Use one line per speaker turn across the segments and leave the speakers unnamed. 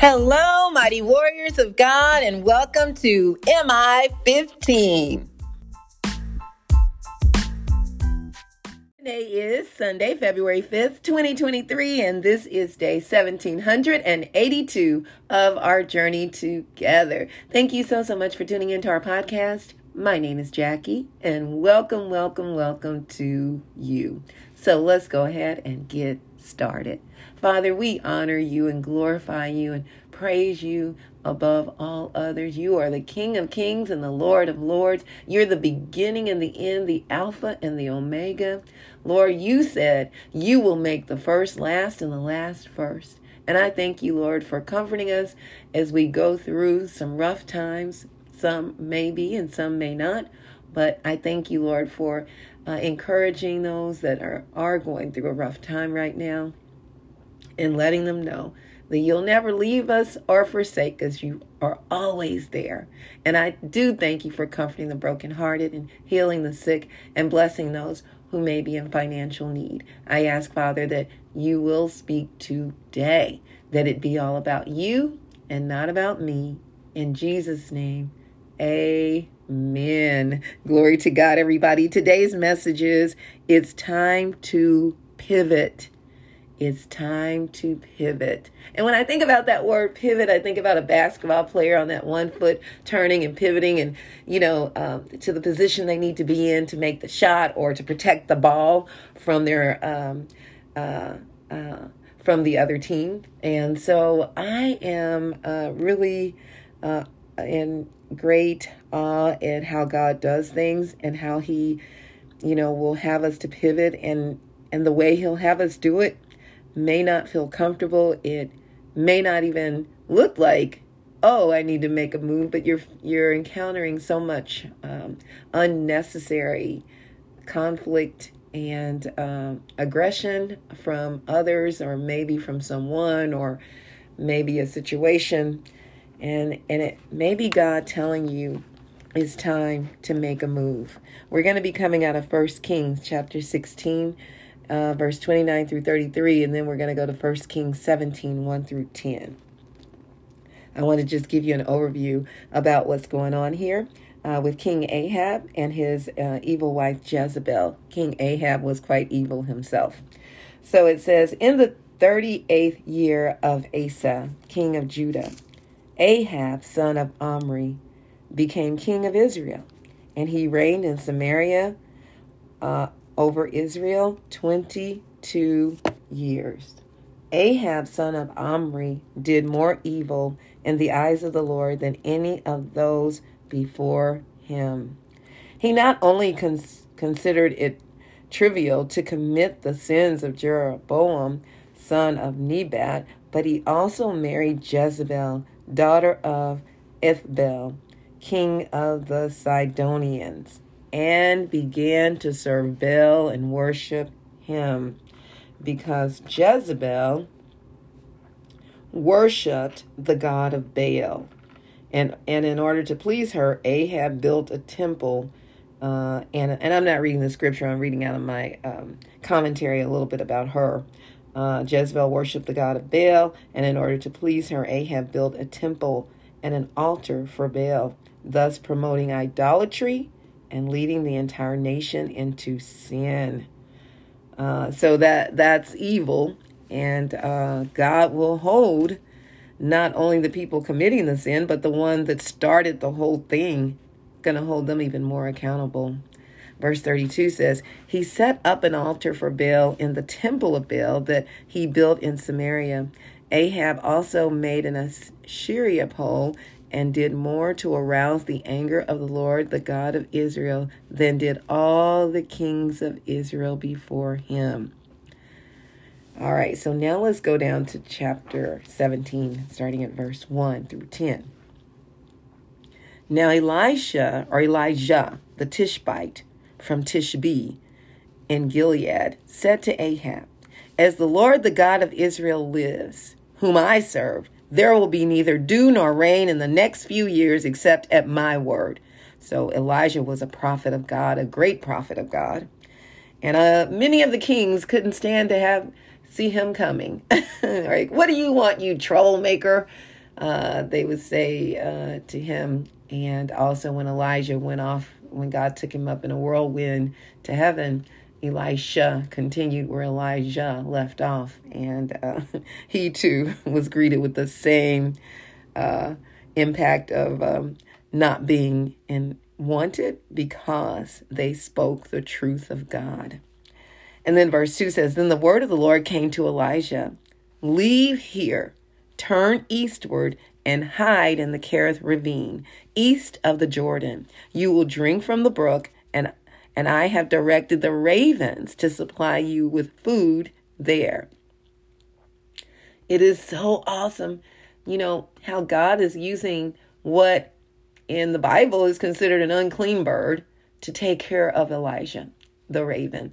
Hello, mighty warriors of God, and welcome to MI 15. Today is Sunday, February 5th, 2023, and this is day 1782 of our journey together. Thank you so, so much for tuning into our podcast. My name is Jackie, and welcome, welcome, welcome to you. So let's go ahead and get started. Father, we honor you and glorify you and praise you above all others. You are the King of kings and the Lord of lords. You're the beginning and the end, the Alpha and the Omega. Lord, you said you will make the first last and the last first. And I thank you, Lord, for comforting us as we go through some rough times. Some may be and some may not. But I thank you, Lord, for uh, encouraging those that are, are going through a rough time right now and letting them know that you'll never leave us or forsake us. You are always there. And I do thank you for comforting the brokenhearted and healing the sick and blessing those who may be in financial need. I ask, Father, that you will speak today, that it be all about you and not about me. In Jesus' name, amen. Glory to God, everybody. Today's message is it's time to pivot. It's time to pivot. And when I think about that word pivot, I think about a basketball player on that one foot turning and pivoting and, you know, um, to the position they need to be in to make the shot or to protect the ball from their, um, uh, uh, from the other team. And so I am uh, really uh, in great awe at how God does things and how He, you know, will have us to pivot and and the way He'll have us do it may not feel comfortable. It may not even look like, oh, I need to make a move, but you're you're encountering so much um, unnecessary conflict and um, aggression from others, or maybe from someone, or maybe a situation, and and it may be God telling you it's time to make a move. We're going to be coming out of First Kings chapter 16 uh, verse 29 through 33, and then we're going to go to 1 Kings 17 1 through 10. I want to just give you an overview about what's going on here. Uh, with King Ahab and his uh, evil wife Jezebel. King Ahab was quite evil himself. So it says, In the 38th year of Asa, king of Judah, Ahab, son of Omri, became king of Israel, and he reigned in Samaria uh, over Israel 22 years. Ahab, son of Omri, did more evil in the eyes of the Lord than any of those before him. He not only cons- considered it trivial to commit the sins of Jeroboam, son of Nebat, but he also married Jezebel, daughter of Ethbaal, king of the Sidonians and began to serve Baal and worship him because Jezebel worshiped the god of Baal. And, and in order to please her, Ahab built a temple. Uh, and, and I'm not reading the scripture, I'm reading out of my um, commentary a little bit about her. Uh, Jezebel worshiped the god of Baal, and in order to please her, Ahab built a temple and an altar for Baal, thus promoting idolatry and leading the entire nation into sin. Uh, so that that's evil, and uh, God will hold not only the people committing the sin, but the one that started the whole thing, going to hold them even more accountable. Verse 32 says, He set up an altar for Baal in the temple of Baal that he built in Samaria. Ahab also made an Asherah pole and did more to arouse the anger of the Lord, the God of Israel, than did all the kings of Israel before him. All right, so now let's go down to chapter 17, starting at verse 1 through 10. Now Elisha, or Elijah, the Tishbite from Tishbe in Gilead, said to Ahab, As the Lord, the God of Israel, lives, whom I serve, there will be neither dew nor rain in the next few years except at my word. So Elijah was a prophet of God, a great prophet of God. And uh, many of the kings couldn't stand to have see him coming. like, what do you want, you troll maker? uh, they would say uh, to him, and also when Elijah went off, when God took him up in a whirlwind to heaven, Elisha continued where Elijah left off, and uh, he too was greeted with the same uh, impact of um, not being in wanted because they spoke the truth of God. And then verse 2 says, Then the word of the Lord came to Elijah Leave here, turn eastward, and hide in the Kerith ravine, east of the Jordan. You will drink from the brook, and, I have directed the ravens to supply you with food there. It is so awesome, you know, how God is using what in the Bible is considered an unclean bird to take care of Elijah, the raven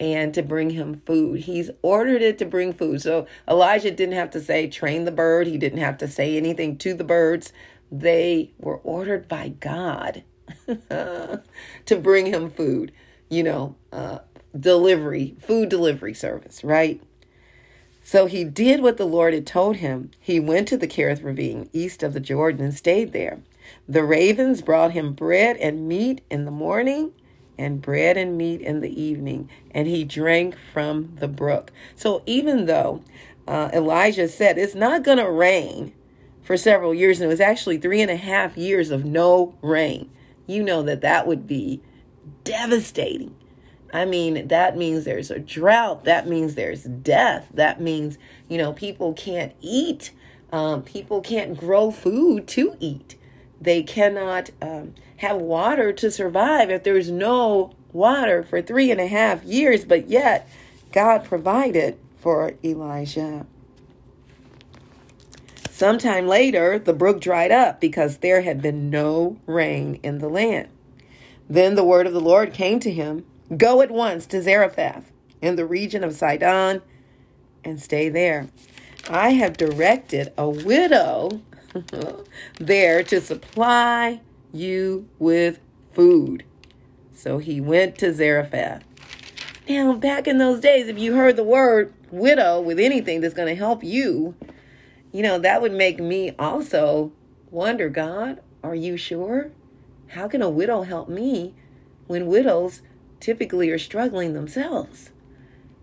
and to bring him food. He's ordered it to bring food. So Elijah didn't have to say, train the bird. He didn't have to say anything to the birds. They were ordered by God to bring him food, you know, uh, delivery, food delivery service, right? So he did what the Lord had told him. He went to the Kerith ravine east of the Jordan and stayed there. The ravens brought him bread and meat in the morning and bread and meat in the evening, and he drank from the brook. So even though uh, Elijah said it's not going to rain for several years, and it was actually three and a half years of no rain, you know that that would be devastating. I mean, that means there's a drought. That means there's death. That means, you know, people can't eat. Um, people can't grow food to eat. They cannot um, have water to survive if there's no water for three and a half years, but yet God provided for Elijah. Sometime later, the brook dried up because there had been no rain in the land. Then the word of the Lord came to him Go at once to Zarephath in the region of Sidon and stay there. I have directed a widow there to supply you with food. So he went to Zarephath. Now, back in those days, if you heard the word widow with anything that's going to help you, you know, that would make me also wonder God, are you sure? How can a widow help me when widows typically are struggling themselves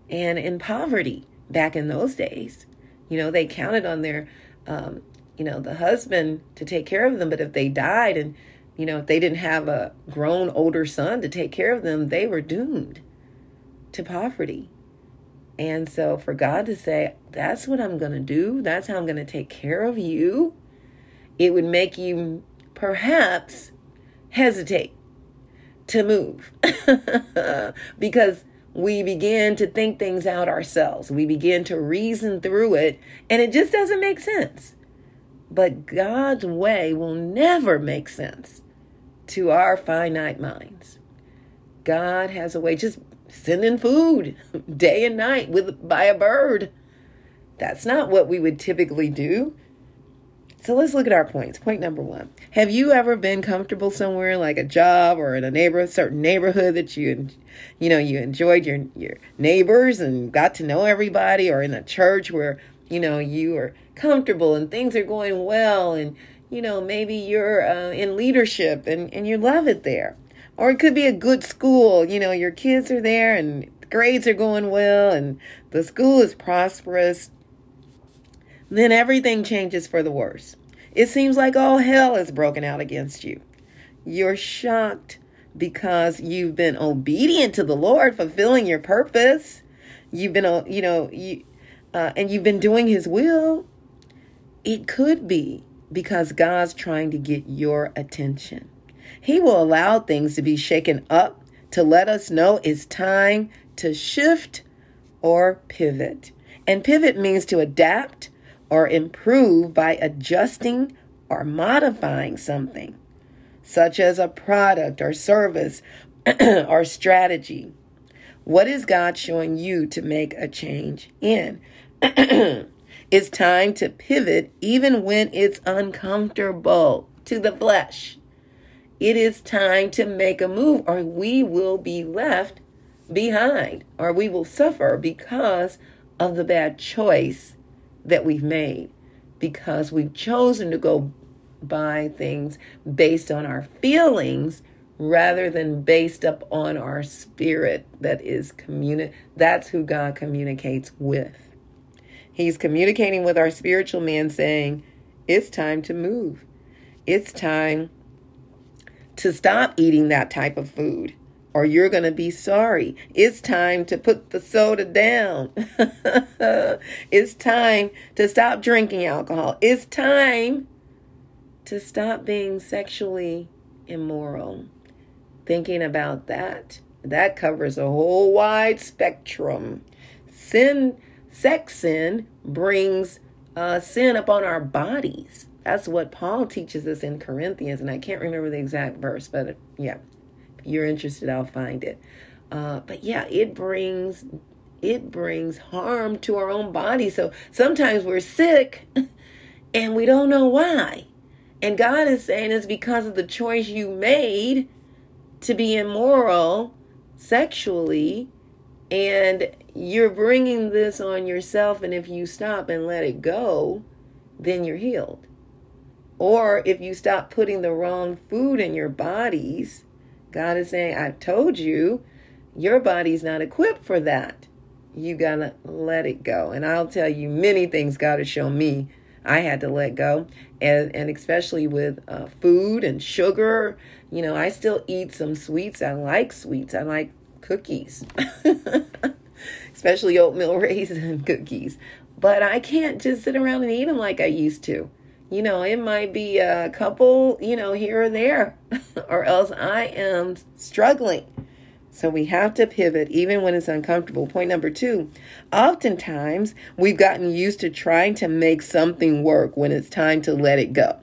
and in poverty back in those days? You know, they counted on their um, you know, the husband to take care of them. But if they died and, you know, if they didn't have a grown older son to take care of them, they were doomed to poverty. And so for God to say, that's what I'm going to do, that's how I'm going to take care of you, it would make you perhaps hesitate to move because we begin to think things out ourselves. We begin to reason through it, and it just doesn't make sense. But God's way will never make sense to our finite minds. God has a way, just sending food day and night with by a bird. That's not what we would typically do. So let's look at our points. Point number one: Have you ever been comfortable somewhere, like a job or in a neighborhood, certain neighborhood that you, you know, you enjoyed your your neighbors and got to know everybody, or in a church where you know you are comfortable and things are going well and you know maybe you're uh, in leadership and and you love it there or it could be a good school you know your kids are there and grades are going well and the school is prosperous then everything changes for the worse. It seems like all hell is broken out against you. You're shocked because you've been obedient to the lord fulfilling your purpose. You've been uh, you know you uh, and you've been doing his will. It could be because God's trying to get your attention. He will allow things to be shaken up to let us know it's time to shift or pivot. And pivot means to adapt or improve by adjusting or modifying something, such as a product or service or strategy. What is God showing you to make a change in? It's time to pivot even when it's uncomfortable to the flesh. It is time to make a move, or we will be left behind, or we will suffer because of the bad choice that we've made. because we've chosen to go buy things based on our feelings rather than based up on our spirit that is communi- that's who God communicates with. He's communicating with our spiritual man saying, "It's time to move. It's time to stop eating that type of food." Or you're going to be sorry. It's time to put the soda down. it's time to stop drinking alcohol. It's time to stop being sexually immoral thinking about that. That covers a whole wide spectrum. Sin, sex sin, brings uh, sin upon our bodies. That's what Paul teaches us in Corinthians, and I can't remember the exact verse, but yeah, if you're interested, I'll find it. Uh, but yeah, it brings it brings harm to our own body. So sometimes we're sick and we don't know why. And God is saying it's because of the choice you made to be immoral sexually and you're bringing this on yourself and if you stop and let it go then you're healed or if you stop putting the wrong food in your bodies god is saying i told you your body's not equipped for that you gotta let it go and i'll tell you many things god has shown me i had to let go and, and especially with uh, food and sugar you know, I still eat some sweets. I like sweets. I like cookies, especially oatmeal raisin cookies. But I can't just sit around and eat them like I used to. You know, it might be a couple, you know, here or there, or else I am struggling. So we have to pivot even when it's uncomfortable. Point number two oftentimes we've gotten used to trying to make something work when it's time to let it go.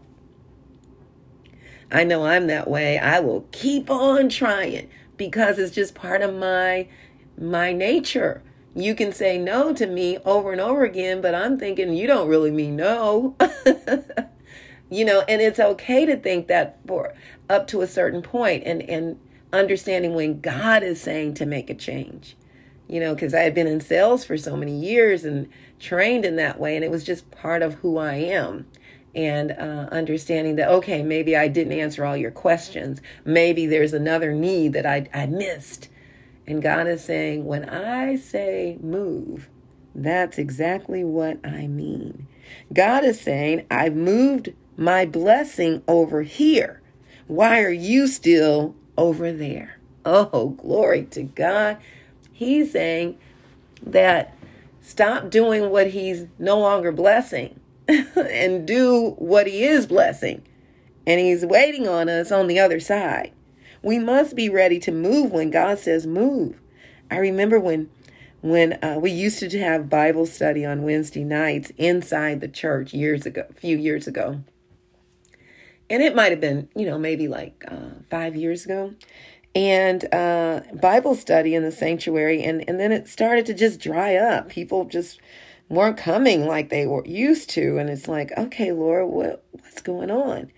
I know I'm that way. I will keep on trying because it's just part of my my nature. You can say no to me over and over again, but I'm thinking you don't really mean no. you know, and it's okay to think that for up to a certain point and and understanding when God is saying to make a change. You know, because I had been in sales for so many years and trained in that way, and it was just part of who I am and uh, understanding that okay maybe i didn't answer all your questions maybe there's another need that I, I missed and god is saying when i say move that's exactly what i mean god is saying i've moved my blessing over here why are you still over there oh glory to god he's saying that stop doing what he's no longer blessing and do what he is blessing. And he's waiting on us on the other side. We must be ready to move when God says move. I remember when when uh, we used to have Bible study on Wednesday nights inside the church years ago, a few years ago. And it might have been, you know, maybe like uh, five years ago. And uh, Bible study in the sanctuary. And, and then it started to just dry up. People just weren't coming like they were used to. And it's like, okay, Lord, what, what's going on?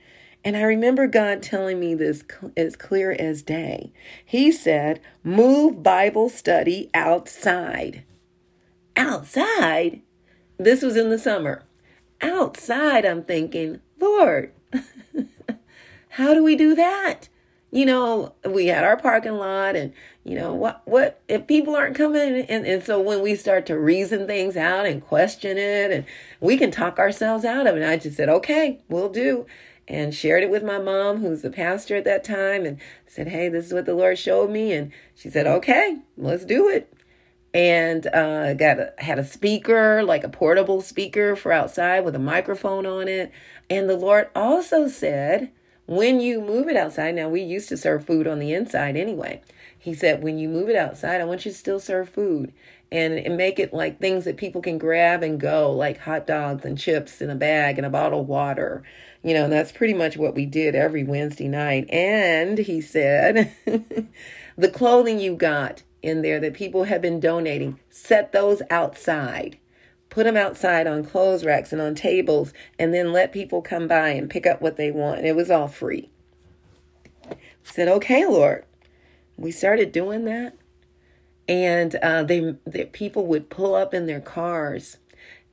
And I remember God telling me this as clear as day. He said, move Bible study outside. Outside? This was in the summer. Outside, I'm thinking, Lord, how do we do that? you know, we had our parking lot and, you know, what, what, if people aren't coming and, and so when we start to reason things out and question it and we can talk ourselves out of it. I just said, okay, we'll do. And shared it with my mom, who's the pastor at that time, and said, hey, this is what the Lord showed me. And she said, okay, let's do it and uh, got a, had a speaker, like a portable speaker for outside with a microphone on it. And the Lord also said, when you move it outside, now we used to serve food on the inside anyway. He said, when you move it outside, I want you to still serve food and, and make it like things that people can grab and go, like hot dogs and chips in a bag and a bottle of water. You know, that's pretty much what we did every Wednesday night. And he said, the clothing you got in there that people have been donating, set those outside put them outside on clothes racks and on tables, and then let people come by and pick up what they want. It was all free. I said, okay, Lord. We started doing that, and uh, they, they people would pull up in their cars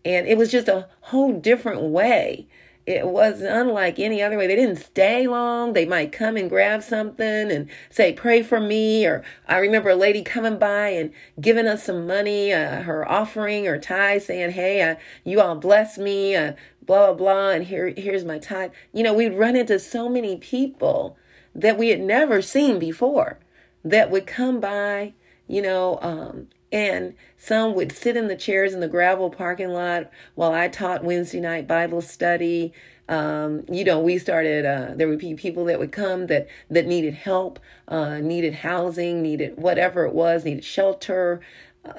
And it was just a whole different way. It was unlike any other way. They didn't stay long. They might come and grab something and say, pray for me. Or I remember a lady coming by and giving us some money, uh, her offering or tithe, saying, hey, uh, you all bless me, uh, blah, blah, blah. And here, here's my tithe. You know, we'd run into so many people that we had never seen before that would come by, you know, um, and some would sit in the chairs in the gravel parking lot while I taught Wednesday night Bible study. Um, you know, we started, uh, there would be people that would come that, that needed help, uh, needed housing, needed whatever it was, needed shelter.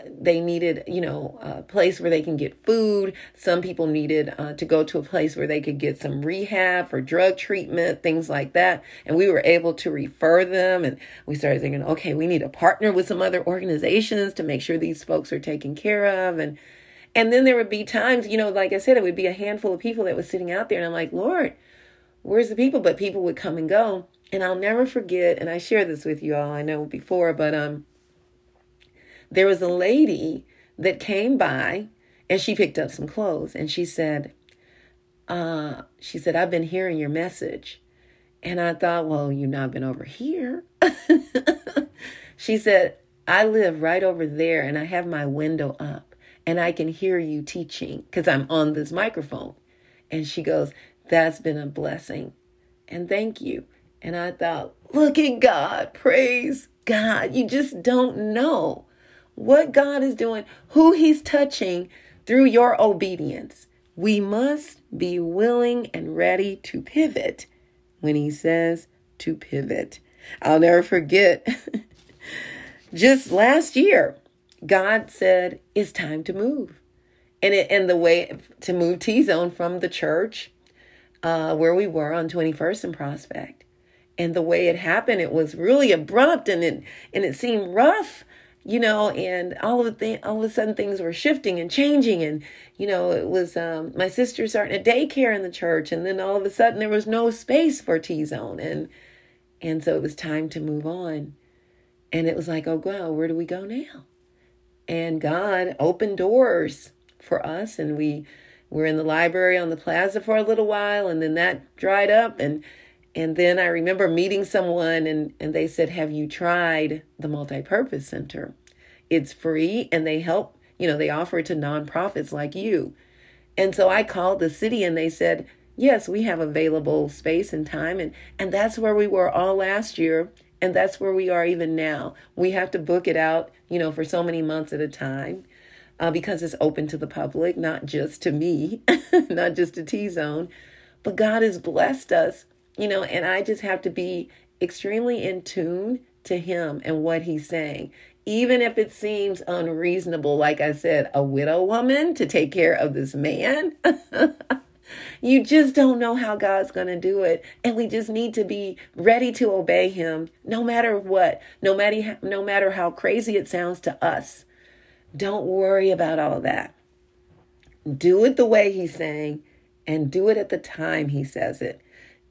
They needed, you know, a place where they can get food. Some people needed uh, to go to a place where they could get some rehab for drug treatment, things like that. And we were able to refer them. And we started thinking, okay, we need to partner with some other organizations to make sure these folks are taken care of. And and then there would be times, you know, like I said, it would be a handful of people that was sitting out there, and I'm like, Lord, where's the people? But people would come and go. And I'll never forget, and I share this with you all, I know before, but um there was a lady that came by and she picked up some clothes and she said, uh, she said, I've been hearing your message. And I thought, well, you've not been over here. she said, I live right over there and I have my window up and I can hear you teaching because I'm on this microphone. And she goes, That's been a blessing. And thank you. And I thought, Look at God. Praise God. You just don't know what God is doing, who He's touching through your obedience. We must be willing and ready to pivot when He says to pivot. I'll never forget, just last year, God said, It's time to move. And, it, and the way to move T Zone from the church uh, where we were on 21st and Prospect. And the way it happened, it was really abrupt and it, and it seemed rough you know, and all of the all of a sudden things were shifting and changing, and you know, it was um, my sister starting a daycare in the church, and then all of a sudden there was no space for T Zone, and and so it was time to move on, and it was like, oh wow, where do we go now? And God opened doors for us, and we were in the library on the plaza for a little while, and then that dried up, and and then I remember meeting someone and, and they said, Have you tried the multi-purpose center? It's free and they help, you know, they offer it to nonprofits like you. And so I called the city and they said, Yes, we have available space and time. And, and that's where we were all last year. And that's where we are even now. We have to book it out, you know, for so many months at a time uh, because it's open to the public, not just to me, not just to T Zone. But God has blessed us you know, and I just have to be extremely in tune to him and what he's saying. Even if it seems unreasonable, like I said, a widow woman to take care of this man. you just don't know how God's going to do it. And we just need to be ready to obey him no matter what, no matter, no matter how crazy it sounds to us. Don't worry about all that. Do it the way he's saying and do it at the time he says it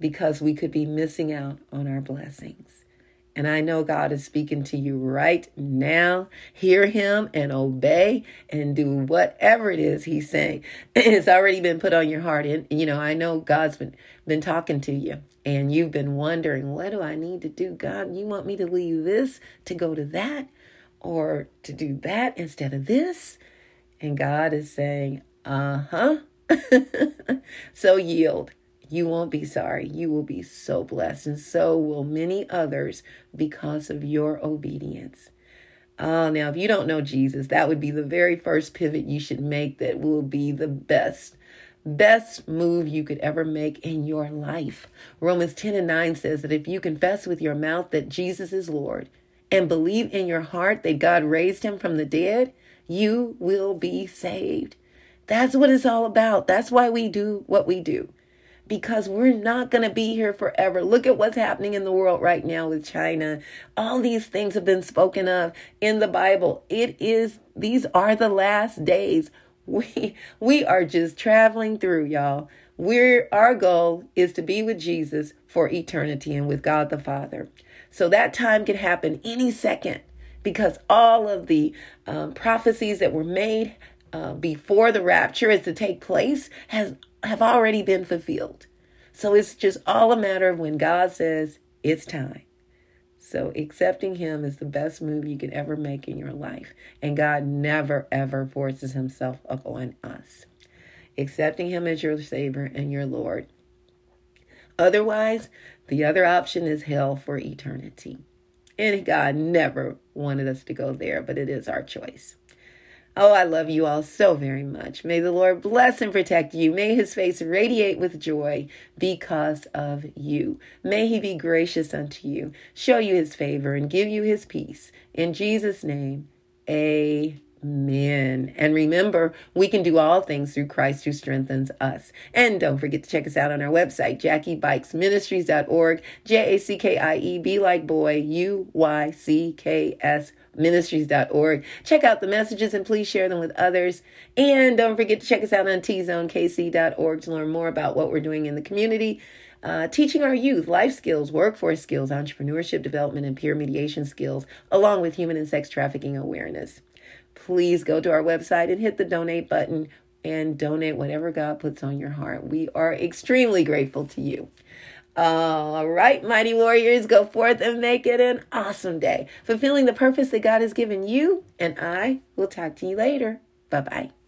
because we could be missing out on our blessings. And I know God is speaking to you right now. Hear Him and obey and do whatever it is He's saying. It's already been put on your heart. And, you know, I know God's been, been talking to you and you've been wondering, what do I need to do? God, you want me to leave this to go to that or to do that instead of this? And God is saying, uh huh. so yield you won't be sorry. You will be so blessed, and so will many others because of your obedience. Oh, now, if you don't know Jesus, that would be the very first pivot you should make that will be the best, best move you could ever make in your life. Romans 10 and 9 says that if you confess with your mouth that Jesus is Lord and believe in your heart that God raised him from the dead, you will be saved. That's what it's all about. That's why we do what we do because we're not going to be here forever. Look at what's happening in the world right now with China. All these things have been spoken of in the Bible. It is these are the last days. We we are just traveling through, y'all. We're our goal is to be with Jesus for eternity and with God the Father. So that time can happen any second because all of the um, prophecies that were made uh, before the rapture is to take place has have already been fulfilled. So it's just all a matter of when God says it's time. So accepting him is the best move you can ever make in your life. And God never ever forces himself upon us. Accepting him as your savior and your Lord. Otherwise, the other option is hell for eternity. And God never wanted us to go there, but it is our choice. Oh, I love you all so very much. May the Lord bless and protect you. May his face radiate with joy because of you. May he be gracious unto you, show you his favor, and give you his peace. In Jesus' name, amen. Amen. And remember, we can do all things through Christ who strengthens us. And don't forget to check us out on our website, JackieBuycksMinistries.org, J A C K I E, B like boy, U Y C K S ministries.org. Check out the messages and please share them with others. And don't forget to check us out on tzonekc.org to learn more about what we're doing in the community. Uh, teaching our youth life skills, workforce skills, entrepreneurship development, and peer mediation skills, along with human and sex trafficking awareness please go to our website and hit the donate button and donate whatever God puts on your heart. We are extremely grateful to you. All right, mighty warriors, go forth and make it an awesome day, fulfilling the purpose that God has given you. And I will talk to you later. Bye bye.